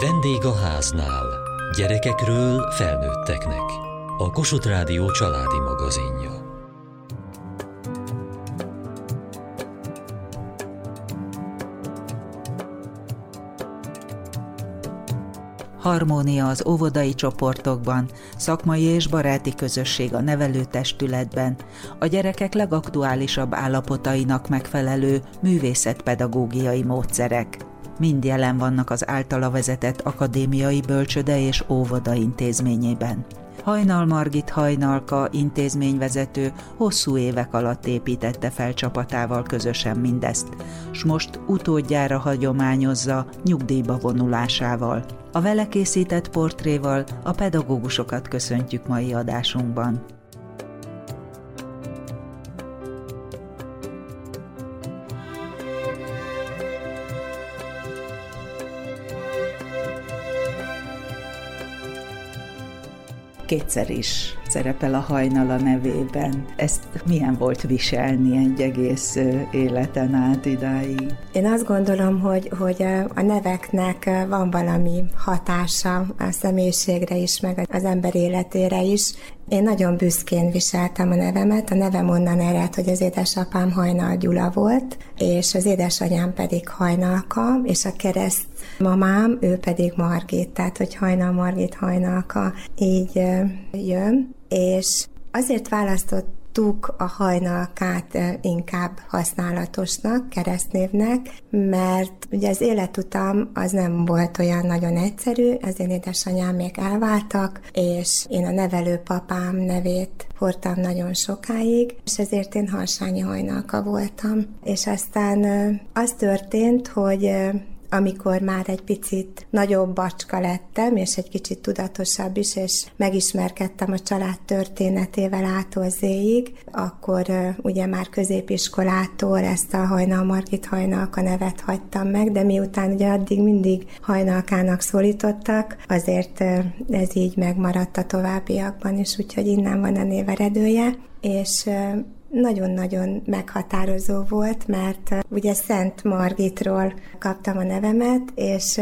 Vendég a háznál. Gyerekekről felnőtteknek. A Kossuth Rádió családi magazinja. harmónia az óvodai csoportokban, szakmai és baráti közösség a nevelőtestületben, a gyerekek legaktuálisabb állapotainak megfelelő művészetpedagógiai módszerek. Mind jelen vannak az általa vezetett akadémiai bölcsöde és óvoda intézményében. Hajnal Margit Hajnalka intézményvezető hosszú évek alatt építette fel csapatával közösen mindezt, s most utódjára hagyományozza nyugdíjba vonulásával. A vele készített portréval a pedagógusokat köszöntjük mai adásunkban. Kétszer is szerepel a hajnal a nevében. Ezt milyen volt viselni egy egész életen át idáig? Én azt gondolom, hogy, hogy a neveknek van valami hatása a személyiségre is, meg az ember életére is. Én nagyon büszkén viseltem a nevemet, a nevem onnan ered, hogy az édesapám Hajnal Gyula volt, és az édesanyám pedig Hajnalka, és a kereszt mamám, ő pedig Margit, tehát hogy Hajnal Margit Hajnalka így jön, és azért választott tudtuk a hajnalkát inkább használatosnak, keresztnévnek, mert ugye az életutam az nem volt olyan nagyon egyszerű, az én édesanyám még elváltak, és én a nevelő papám nevét hordtam nagyon sokáig, és ezért én harsányi hajnalka voltam. És aztán az történt, hogy amikor már egy picit nagyobb bacska lettem, és egy kicsit tudatosabb is, és megismerkedtem a család történetével ától akkor ugye már középiskolától ezt a Hajnal Margit Hajnalka nevet hagytam meg, de miután ugye addig mindig Hajnalkának szólítottak, azért ez így megmaradt a továbbiakban is, úgyhogy innen van a név eredője, és nagyon-nagyon meghatározó volt, mert ugye Szent Margitról kaptam a nevemet, és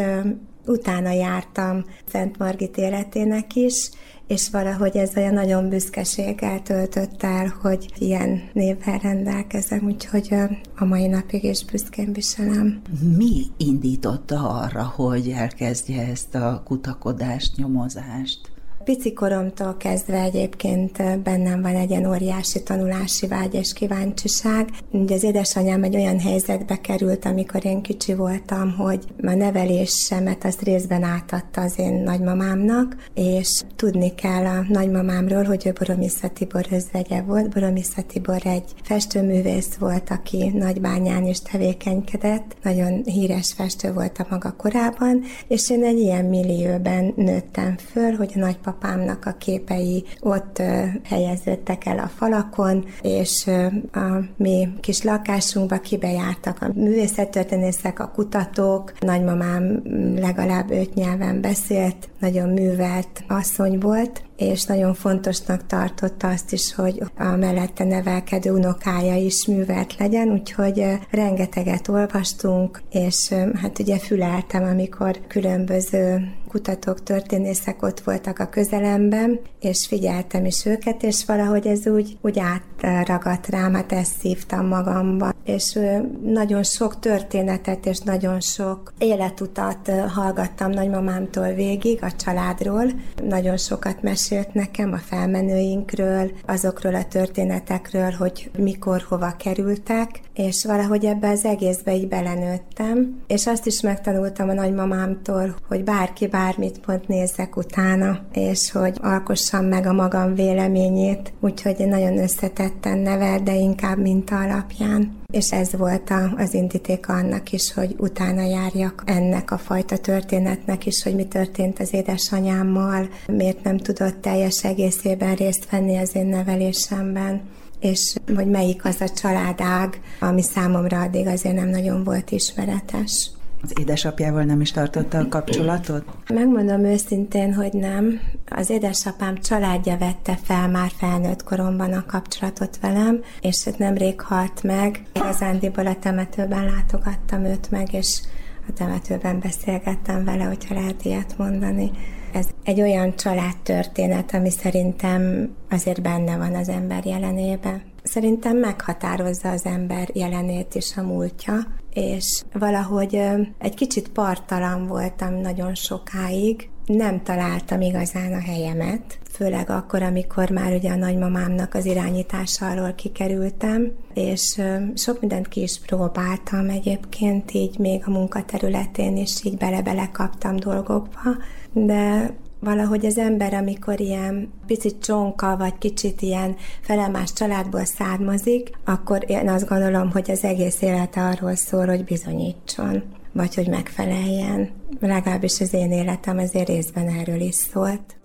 utána jártam Szent Margit életének is, és valahogy ez olyan nagyon büszkeséggel töltött el, hogy ilyen névvel rendelkezem, úgyhogy a mai napig is büszkén viselem. Mi indította arra, hogy elkezdje ezt a kutakodást, nyomozást? Pici koromtól kezdve egyébként bennem van egy ilyen óriási tanulási vágy és kíváncsiság. Ugye az édesanyám egy olyan helyzetbe került, amikor én kicsi voltam, hogy a nevelésemet azt részben átadta az én nagymamámnak, és tudni kell a nagymamámról, hogy ő Boromissza Tibor özvegye volt. Boromissza Tibor egy festőművész volt, aki Nagybányán is tevékenykedett, nagyon híres festő volt a maga korában, és én egy ilyen millióben nőttem föl, hogy a nagypapám nagypapámnak a képei ott helyeződtek el a falakon, és a mi kis lakásunkba kibejártak a művészettörténészek, a kutatók. Nagymamám legalább öt nyelven beszélt, nagyon művelt asszony volt, és nagyon fontosnak tartotta azt is, hogy a mellette nevelkedő unokája is művelt legyen, úgyhogy rengeteget olvastunk, és hát ugye füleltem, amikor különböző kutatók, történészek ott voltak a közelemben, és figyeltem is őket, és valahogy ez úgy, úgy átragadt rám, hát ezt szívtam magamba. És nagyon sok történetet és nagyon sok életutat hallgattam nagymamámtól végig a családról. Nagyon sokat mesélt nekem a felmenőinkről, azokról a történetekről, hogy mikor, hova kerültek, és valahogy ebbe az egészbe így belenőttem, és azt is megtanultam a nagymamámtól, hogy bárki bármit mond nézzek utána, és hogy alkossam meg a magam véleményét, úgyhogy én nagyon összetetten nevel, de inkább minta alapján. És ez volt a, az indíték annak is, hogy utána járjak ennek a fajta történetnek is, hogy mi történt az édesanyámmal, miért nem tudott teljes egészében részt venni az én nevelésemben és hogy melyik az a családág, ami számomra addig azért nem nagyon volt ismeretes. Az édesapjával nem is tartotta a kapcsolatot? Megmondom őszintén, hogy nem. Az édesapám családja vette fel már felnőtt koromban a kapcsolatot velem, és nemrég halt meg. Igazándiból a temetőben látogattam őt meg, és a temetőben beszélgettem vele, hogyha lehet ilyet mondani. Ez egy olyan családtörténet, ami szerintem azért benne van az ember jelenében. Szerintem meghatározza az ember jelenét is a múltja, és valahogy egy kicsit partalan voltam nagyon sokáig, nem találtam igazán a helyemet, főleg akkor, amikor már ugye a nagymamámnak az irányítása alól kikerültem, és sok mindent ki is próbáltam egyébként, így még a munkaterületén is így bele-bele kaptam dolgokba, de valahogy az ember, amikor ilyen picit csonka, vagy kicsit ilyen felemás családból származik, akkor én azt gondolom, hogy az egész élete arról szól, hogy bizonyítson, vagy hogy megfeleljen. Legalábbis az én életem azért részben erről is szólt.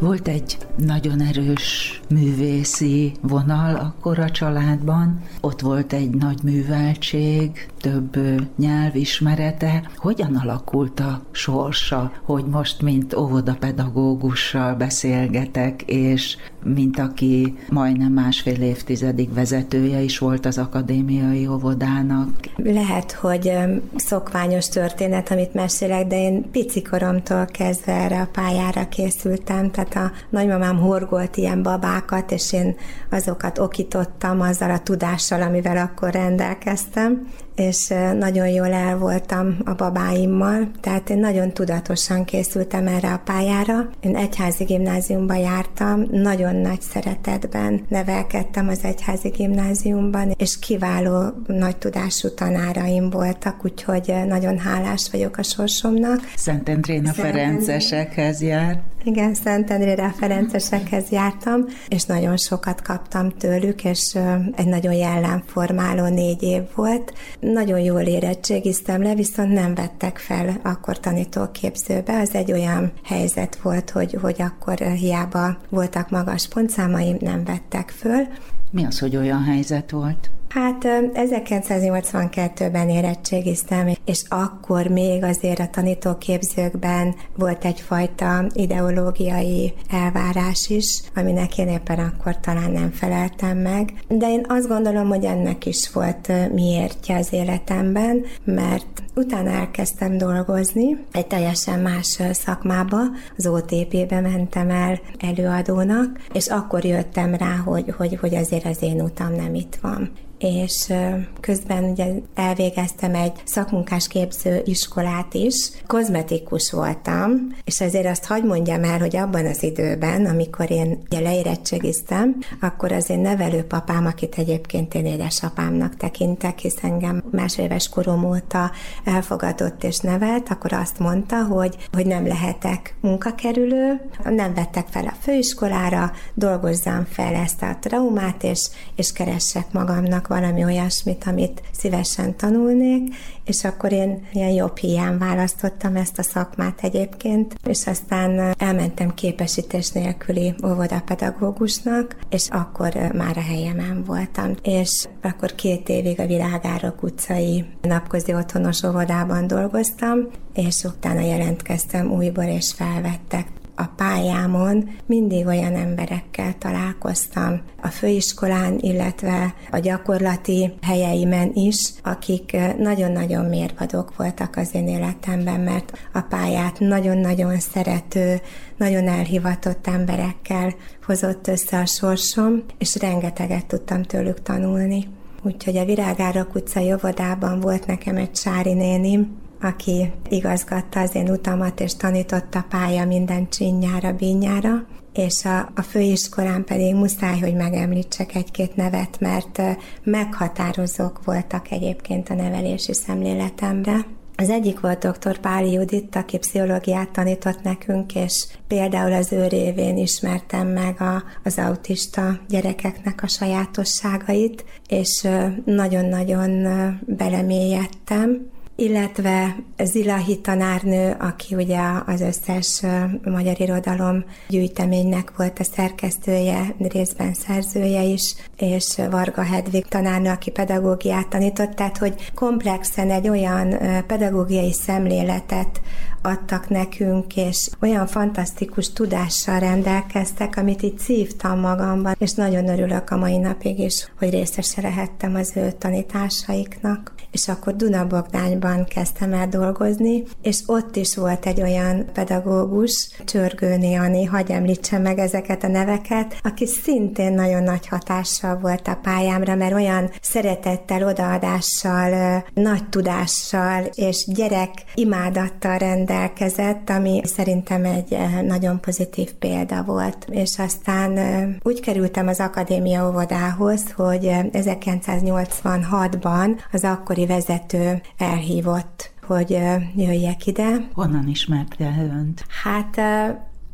Volt egy nagyon erős művészi vonal akkor a családban. Ott volt egy nagy műveltség, több nyelvismerete. Hogyan alakult a sorsa, hogy most mint óvodapedagógussal beszélgetek, és mint aki majdnem másfél évtizedig vezetője is volt az akadémiai óvodának. Lehet, hogy szokványos történet, amit mesélek, de én picikoromtól kezdve erre a pályára készültem, tehát a nagymamám horgolt ilyen babákat, és én azokat okítottam azzal a tudással, amivel akkor rendelkeztem, és nagyon jól el voltam a babáimmal, tehát én nagyon tudatosan készültem erre a pályára. Én egyházi gimnáziumba jártam, nagyon nagy szeretetben nevelkedtem az egyházi gimnáziumban, és kiváló nagy tudású tanáraim voltak, úgyhogy nagyon hálás vagyok a sorsomnak. Szentendrén a Ferencesekhez jár. Igen, Szentendrére a Ferencesekhez jártam, és nagyon sokat kaptam tőlük, és egy nagyon jellemformáló négy év volt. Nagyon jól érettségiztem le, viszont nem vettek fel akkor tanítóképzőbe. Az egy olyan helyzet volt, hogy, hogy akkor hiába voltak magas pontszámaim, nem vettek föl. Mi az, hogy olyan helyzet volt? Hát 1982-ben érettségiztem, és akkor még azért a tanítóképzőkben volt egyfajta ideológiai elvárás is, aminek én éppen akkor talán nem feleltem meg. De én azt gondolom, hogy ennek is volt miértje az életemben, mert utána elkezdtem dolgozni, egy teljesen más szakmába, az OTP-be mentem el előadónak, és akkor jöttem rá, hogy, hogy, hogy azért az én utam nem itt van és közben ugye elvégeztem egy szakmunkás képző iskolát is. Kozmetikus voltam, és azért azt hagy mondjam el, hogy abban az időben, amikor én ugye leérettségiztem, akkor az én nevelőpapám, akit egyébként én édesapámnak tekintek, hisz engem másféles korom óta elfogadott és nevelt, akkor azt mondta, hogy, hogy nem lehetek munkakerülő, nem vettek fel a főiskolára, dolgozzam fel ezt a traumát, és, és keressek magamnak valami olyasmit, amit szívesen tanulnék, és akkor én ilyen jobb hiány választottam ezt a szakmát egyébként, és aztán elmentem képesítés nélküli óvodapedagógusnak, és akkor már a helyemen voltam. És akkor két évig a Virágárok utcai napközi otthonos óvodában dolgoztam, és utána jelentkeztem újból, és felvettek a pályámon mindig olyan emberekkel találkoztam, a főiskolán, illetve a gyakorlati helyeimen is, akik nagyon-nagyon mérvadók voltak az én életemben, mert a pályát nagyon-nagyon szerető, nagyon elhivatott emberekkel hozott össze a sorsom, és rengeteget tudtam tőlük tanulni. Úgyhogy a Virágárak utcai óvodában volt nekem egy Sári nénim, aki igazgatta az én utamat, és tanította pálya minden csinyára, bínyára, és a, a főiskolán pedig muszáj, hogy megemlítsek egy-két nevet, mert meghatározók voltak egyébként a nevelési szemléletemre. Az egyik volt dr. Páli Judit, aki pszichológiát tanított nekünk, és például az ő révén ismertem meg a, az autista gyerekeknek a sajátosságait, és nagyon-nagyon belemélyedtem illetve Zilahi tanárnő, aki ugye az összes magyar irodalom gyűjteménynek volt a szerkesztője, részben szerzője is, és Varga Hedvig tanárnő, aki pedagógiát tanított, tehát hogy komplexen egy olyan pedagógiai szemléletet adtak nekünk, és olyan fantasztikus tudással rendelkeztek, amit itt szívtam magamban, és nagyon örülök a mai napig is, hogy részese lehettem az ő tanításaiknak. És akkor Dunabogdányban kezdtem el dolgozni, és ott is volt egy olyan pedagógus, Csörgőni Ani, hagy említsem meg ezeket a neveket, aki szintén nagyon nagy hatással volt a pályámra, mert olyan szeretettel, odaadással, nagy tudással és gyerek imádattal rendelkezett, ami szerintem egy nagyon pozitív példa volt. És aztán úgy kerültem az akadémia óvodához, hogy 1986-ban az akkori vezető elhívott, hogy jöjjek ide. Honnan ismerte önt? Hát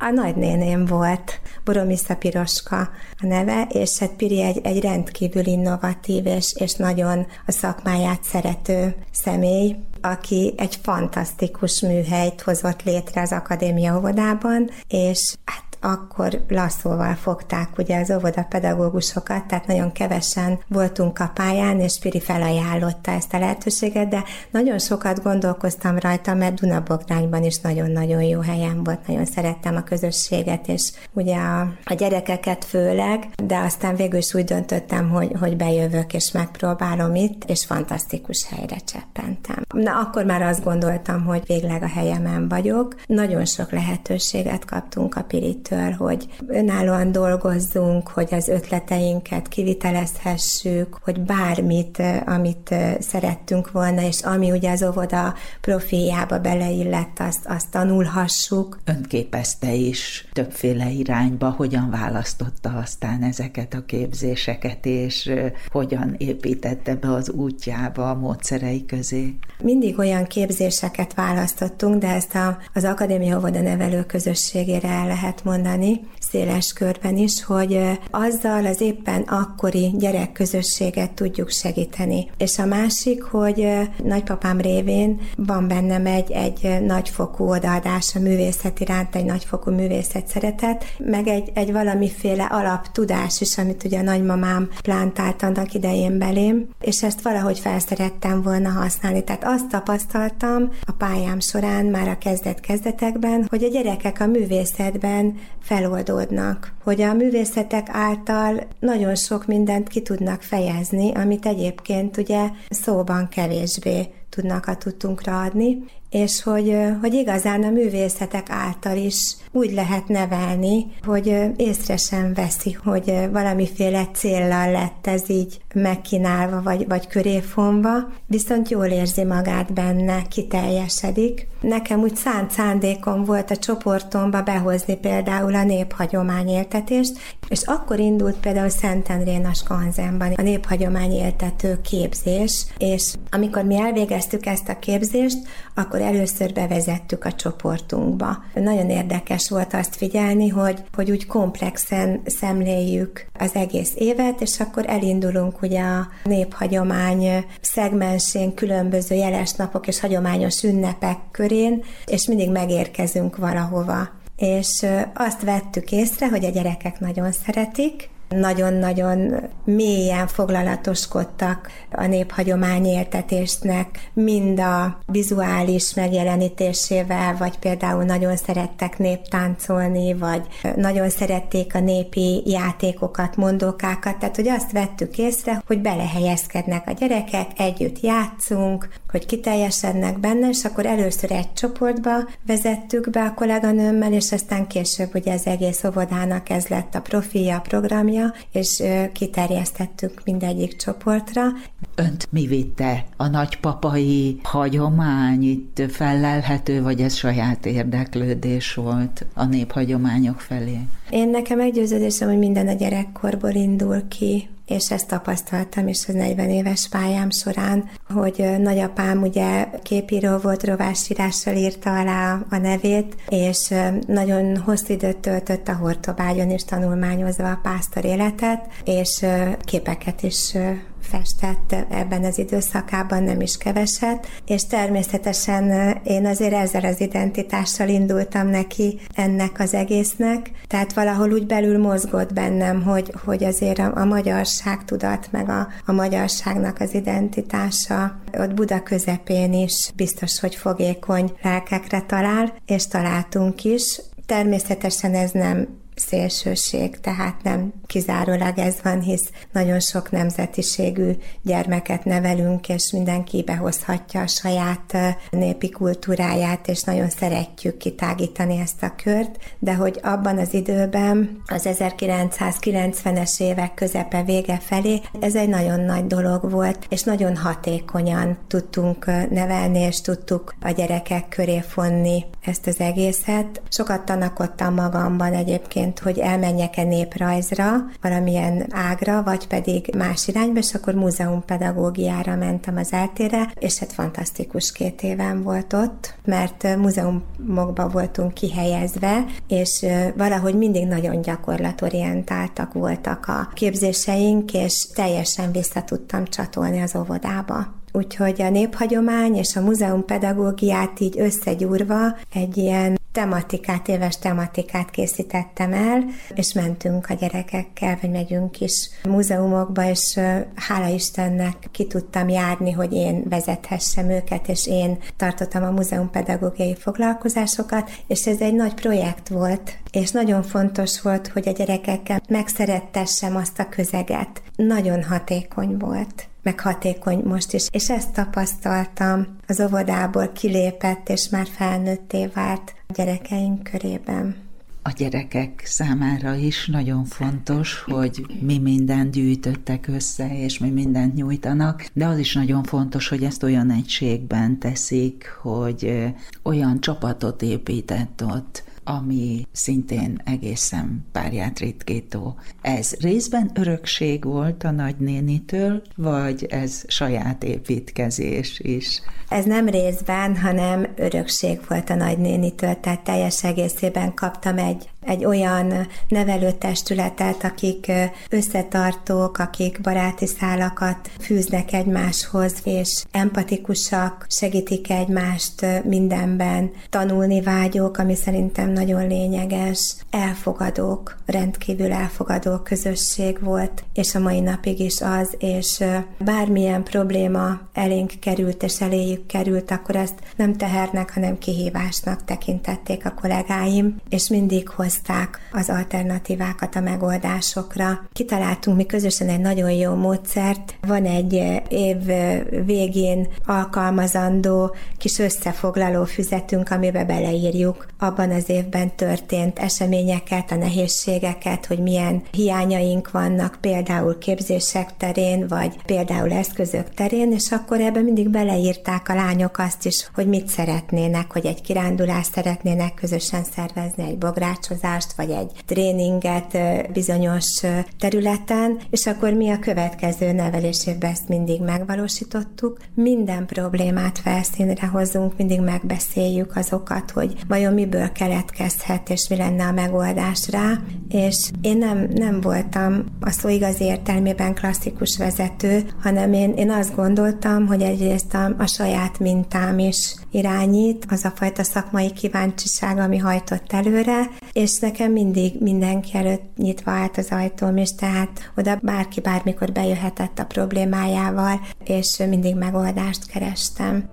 a nagynéném volt, Boromisza Piroska a neve, és hát Piri egy, egy rendkívül innovatív és, és nagyon a szakmáját szerető személy, aki egy fantasztikus műhelyt hozott létre az Akadémia óvodában, és hát akkor lasszóval fogták ugye az óvoda pedagógusokat, tehát nagyon kevesen voltunk a pályán, és Piri felajánlotta ezt a lehetőséget, de nagyon sokat gondolkoztam rajta, mert Dunabogrányban is nagyon-nagyon jó helyen volt, nagyon szerettem a közösséget, és ugye a, a gyerekeket főleg, de aztán végül is úgy döntöttem, hogy, hogy bejövök, és megpróbálom itt, és fantasztikus helyre cseppentem. Na, akkor már azt gondoltam, hogy végleg a helyemen vagyok. Nagyon sok lehetőséget kaptunk a Pirit től, hogy önállóan dolgozzunk, hogy az ötleteinket kivitelezhessük, hogy bármit, amit szerettünk volna, és ami ugye az óvoda profiába beleillett, azt, azt tanulhassuk. Ön képezte is többféle irányba, hogyan választotta aztán ezeket a képzéseket, és hogyan építette be az útjába a módszerei közé? Mindig olyan képzéseket választottunk, de ezt a, az Akadémia Óvoda nevelő közösségére el lehet mondani, mondani, széles körben is, hogy azzal az éppen akkori gyerekközösséget tudjuk segíteni. És a másik, hogy nagypapám révén van bennem egy, egy nagyfokú odaadás a művészet iránt, egy nagyfokú művészet szeretet, meg egy, egy valamiféle alaptudás is, amit ugye a nagymamám plántált annak idején belém, és ezt valahogy felszerettem volna használni. Tehát azt tapasztaltam a pályám során, már a kezdet-kezdetekben, hogy a gyerekek a művészetben feloldódnak, hogy a művészetek által nagyon sok mindent ki tudnak fejezni, amit egyébként ugye szóban kevésbé tudnak a tudtunkra adni, és hogy, hogy igazán a művészetek által is úgy lehet nevelni, hogy észre sem veszi, hogy valamiféle céllal lett ez így megkínálva, vagy, vagy köréfonva, viszont jól érzi magát benne, kiteljesedik. Nekem úgy szánt szándékom volt a csoportomba behozni például a néphagyomány éltetést, és akkor indult például Szentendrén a Skanzenban a néphagyomány éltető képzés, és amikor mi elvégeztük ezt a képzést, akkor először bevezettük a csoportunkba. Nagyon érdekes volt azt figyelni, hogy, hogy úgy komplexen szemléljük az egész évet, és akkor elindulunk ugye a néphagyomány szegmensén különböző jeles napok és hagyományos ünnepek körén, és mindig megérkezünk valahova. És azt vettük észre, hogy a gyerekek nagyon szeretik, nagyon-nagyon mélyen foglalatoskodtak a néphagyomány éltetésnek, mind a vizuális megjelenítésével, vagy például nagyon szerettek néptáncolni, vagy nagyon szerették a népi játékokat, mondókákat, tehát hogy azt vettük észre, hogy belehelyezkednek a gyerekek, együtt játszunk, hogy kiteljesednek benne, és akkor először egy csoportba vezettük be a kolléganőmmel, és aztán később ugye az egész óvodának ez lett a profilja, a programja, programja, és kiterjesztettük mindegyik csoportra. Önt mi vitte? A nagypapai hagyomány itt fellelhető, vagy ez saját érdeklődés volt a néphagyományok felé? Én nekem meggyőződésem, hogy minden a gyerekkorból indul ki, és ezt tapasztaltam is az 40 éves pályám során, hogy nagyapám ugye képíró volt, rovásírással írta alá a nevét, és nagyon hosszú időt töltött a Hortobágyon is tanulmányozva a pásztor életet, és képeket is festett ebben az időszakában nem is keveset, és természetesen én azért ezzel az identitással indultam neki ennek az egésznek, tehát valahol úgy belül mozgott bennem, hogy, hogy azért a, a magyarság tudat, meg a, a magyarságnak az identitása ott Buda közepén is biztos, hogy fogékony lelkekre talál, és találtunk is. Természetesen ez nem szélsőség, tehát nem kizárólag ez van, hisz nagyon sok nemzetiségű gyermeket nevelünk, és mindenki behozhatja a saját népi kultúráját, és nagyon szeretjük kitágítani ezt a kört, de hogy abban az időben, az 1990-es évek közepe vége felé, ez egy nagyon nagy dolog volt, és nagyon hatékonyan tudtunk nevelni, és tudtuk a gyerekek köré fonni ezt az egészet. Sokat tanakodtam magamban egyébként hogy elmenjek-e néprajzra, valamilyen ágra, vagy pedig más irányba, és akkor múzeumpedagógiára mentem az eltére, és hát fantasztikus két éven volt ott, mert múzeumokba voltunk kihelyezve, és valahogy mindig nagyon gyakorlatorientáltak voltak a képzéseink, és teljesen vissza tudtam csatolni az óvodába. Úgyhogy a néphagyomány és a múzeum pedagógiát így összegyúrva egy ilyen tematikát, éves tematikát készítettem el, és mentünk a gyerekekkel, vagy megyünk is múzeumokba, és hála Istennek ki tudtam járni, hogy én vezethessem őket, és én tartottam a múzeum pedagógiai foglalkozásokat, és ez egy nagy projekt volt, és nagyon fontos volt, hogy a gyerekekkel megszerettessem azt a közeget. Nagyon hatékony volt meg hatékony most is. És ezt tapasztaltam, az óvodából kilépett, és már felnőtté vált gyerekeink körében a gyerekek számára is nagyon fontos, hogy mi mindent gyűjtöttek össze, és mi mindent nyújtanak, de az is nagyon fontos, hogy ezt olyan egységben teszik, hogy olyan csapatot épített ott, ami szintén egészen párját ritkító. Ez részben örökség volt a nagynénitől, vagy ez saját építkezés is? Ez nem részben, hanem örökség volt a nagynénitől, tehát teljes egészében kaptam egy egy olyan nevelőtestületet, akik összetartók, akik baráti szálakat fűznek egymáshoz, és empatikusak, segítik egymást mindenben, tanulni vágyók, ami szerintem nagyon lényeges, elfogadók, rendkívül elfogadó közösség volt, és a mai napig is az, és bármilyen probléma elénk került, és eléjük került, akkor ezt nem tehernek, hanem kihívásnak tekintették a kollégáim, és mindig hoz hozták az alternatívákat a megoldásokra. Kitaláltunk mi közösen egy nagyon jó módszert. Van egy év végén alkalmazandó kis összefoglaló füzetünk, amiben beleírjuk abban az évben történt eseményeket, a nehézségeket, hogy milyen hiányaink vannak, például képzések terén, vagy például eszközök terén, és akkor ebben mindig beleírták a lányok azt is, hogy mit szeretnének, hogy egy kirándulást szeretnének közösen szervezni, egy bográcsot, vállalkozást, vagy egy tréninget bizonyos területen, és akkor mi a következő nevelésében ezt mindig megvalósítottuk. Minden problémát felszínre hozunk, mindig megbeszéljük azokat, hogy vajon miből keletkezhet, és mi lenne a megoldás rá, és én nem, nem voltam a szó igaz értelmében klasszikus vezető, hanem én, én azt gondoltam, hogy egyrészt a, a saját mintám is irányít, az a fajta szakmai kíváncsiság, ami hajtott előre, és nekem mindig mindenki előtt nyitva állt az ajtóm, és tehát oda bárki bármikor bejöhetett a problémájával, és mindig megoldást kerestem.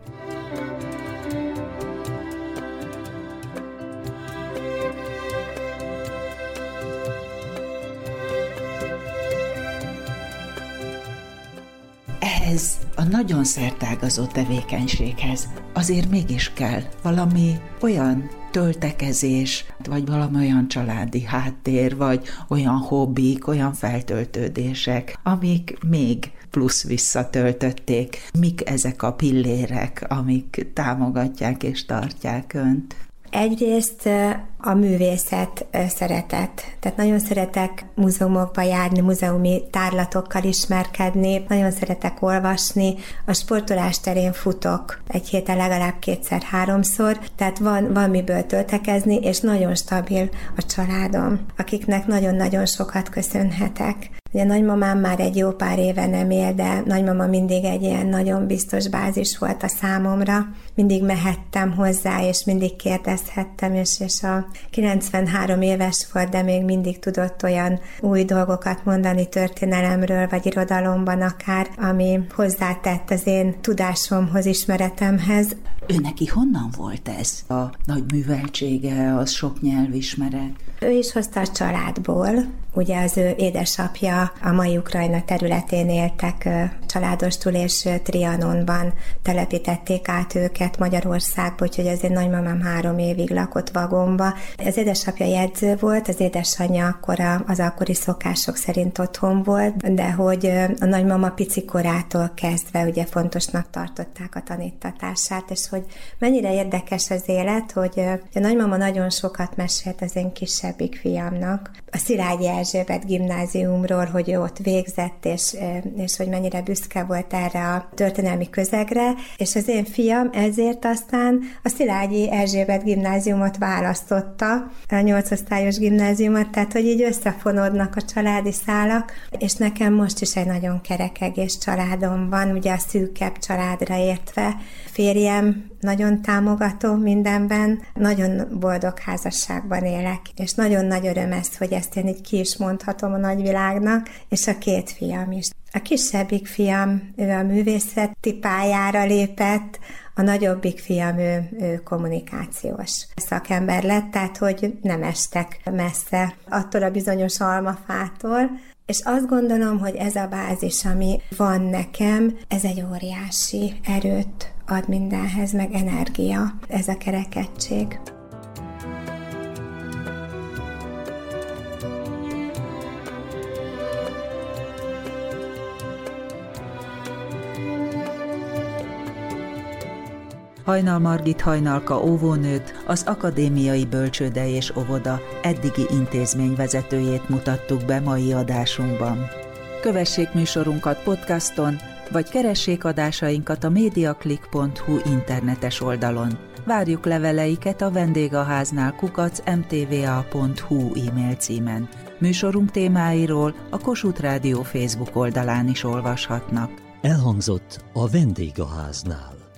Ehhez a nagyon szertágazó tevékenységhez azért mégis kell valami olyan töltekezés, vagy valami olyan családi háttér, vagy olyan hobbik, olyan feltöltődések, amik még plusz visszatöltötték. Mik ezek a pillérek, amik támogatják és tartják önt? Egyrészt a művészet szeretet. Tehát nagyon szeretek múzeumokba járni, múzeumi tárlatokkal ismerkedni, nagyon szeretek olvasni. A sportolás terén futok egy héten legalább kétszer-háromszor, tehát van, van miből töltekezni, és nagyon stabil a családom, akiknek nagyon-nagyon sokat köszönhetek. Ugye nagymamám már egy jó pár éve nem él, de nagymama mindig egy ilyen nagyon biztos bázis volt a számomra. Mindig mehettem hozzá, és mindig kérdezhettem, és, és a 93 éves volt, de még mindig tudott olyan új dolgokat mondani történelemről, vagy irodalomban akár, ami hozzátett az én tudásomhoz, ismeretemhez. Ő neki honnan volt ez? A nagy műveltsége, az sok nyelvismeret? Ő is hozta a családból, Ugye az ő édesapja a mai Ukrajna területén éltek családostul, és Trianonban telepítették át őket Magyarországba, úgyhogy azért nagymamám három évig lakott vagomba. Az édesapja jegyző volt, az édesanyja akkor az akkori szokások szerint otthon volt, de hogy a nagymama pici korától kezdve ugye fontosnak tartották a tanítatását, és hogy mennyire érdekes az élet, hogy a nagymama nagyon sokat mesélt az én kisebbik fiamnak. A Szilágyi Erzsébet gimnáziumról, hogy ő ott végzett, és, és hogy mennyire büszke volt erre a történelmi közegre, és az én fiam ezért aztán a Szilágyi Erzsébet gimnáziumot választotta, a nyolcosztályos gimnáziumot, tehát hogy így összefonódnak a családi szálak, és nekem most is egy nagyon kerek egész családom van, ugye a szűkebb családra értve. Férjem nagyon támogató mindenben, nagyon boldog házasságban élek, és nagyon nagy öröm ez, hogy ezt én így ki is mondhatom a nagyvilágnak, és a két fiam is. A kisebbik fiam, ő a művészeti pályára lépett, a nagyobbik fiam, ő, ő kommunikációs szakember lett, tehát hogy nem estek messze attól a bizonyos almafától, és azt gondolom, hogy ez a bázis, ami van nekem, ez egy óriási erőt ad mindenhez, meg energia, ez a kerekedtség. Hajnal Margit Hajnalka óvónőt, az Akadémiai Bölcsőde és Óvoda eddigi intézményvezetőjét mutattuk be mai adásunkban. Kövessék műsorunkat podcaston, vagy keressék adásainkat a mediaclick.hu internetes oldalon. Várjuk leveleiket a vendégháznál kukac mtva.hu e-mail címen. Műsorunk témáiról a Kossuth Rádió Facebook oldalán is olvashatnak. Elhangzott a vendégháznál.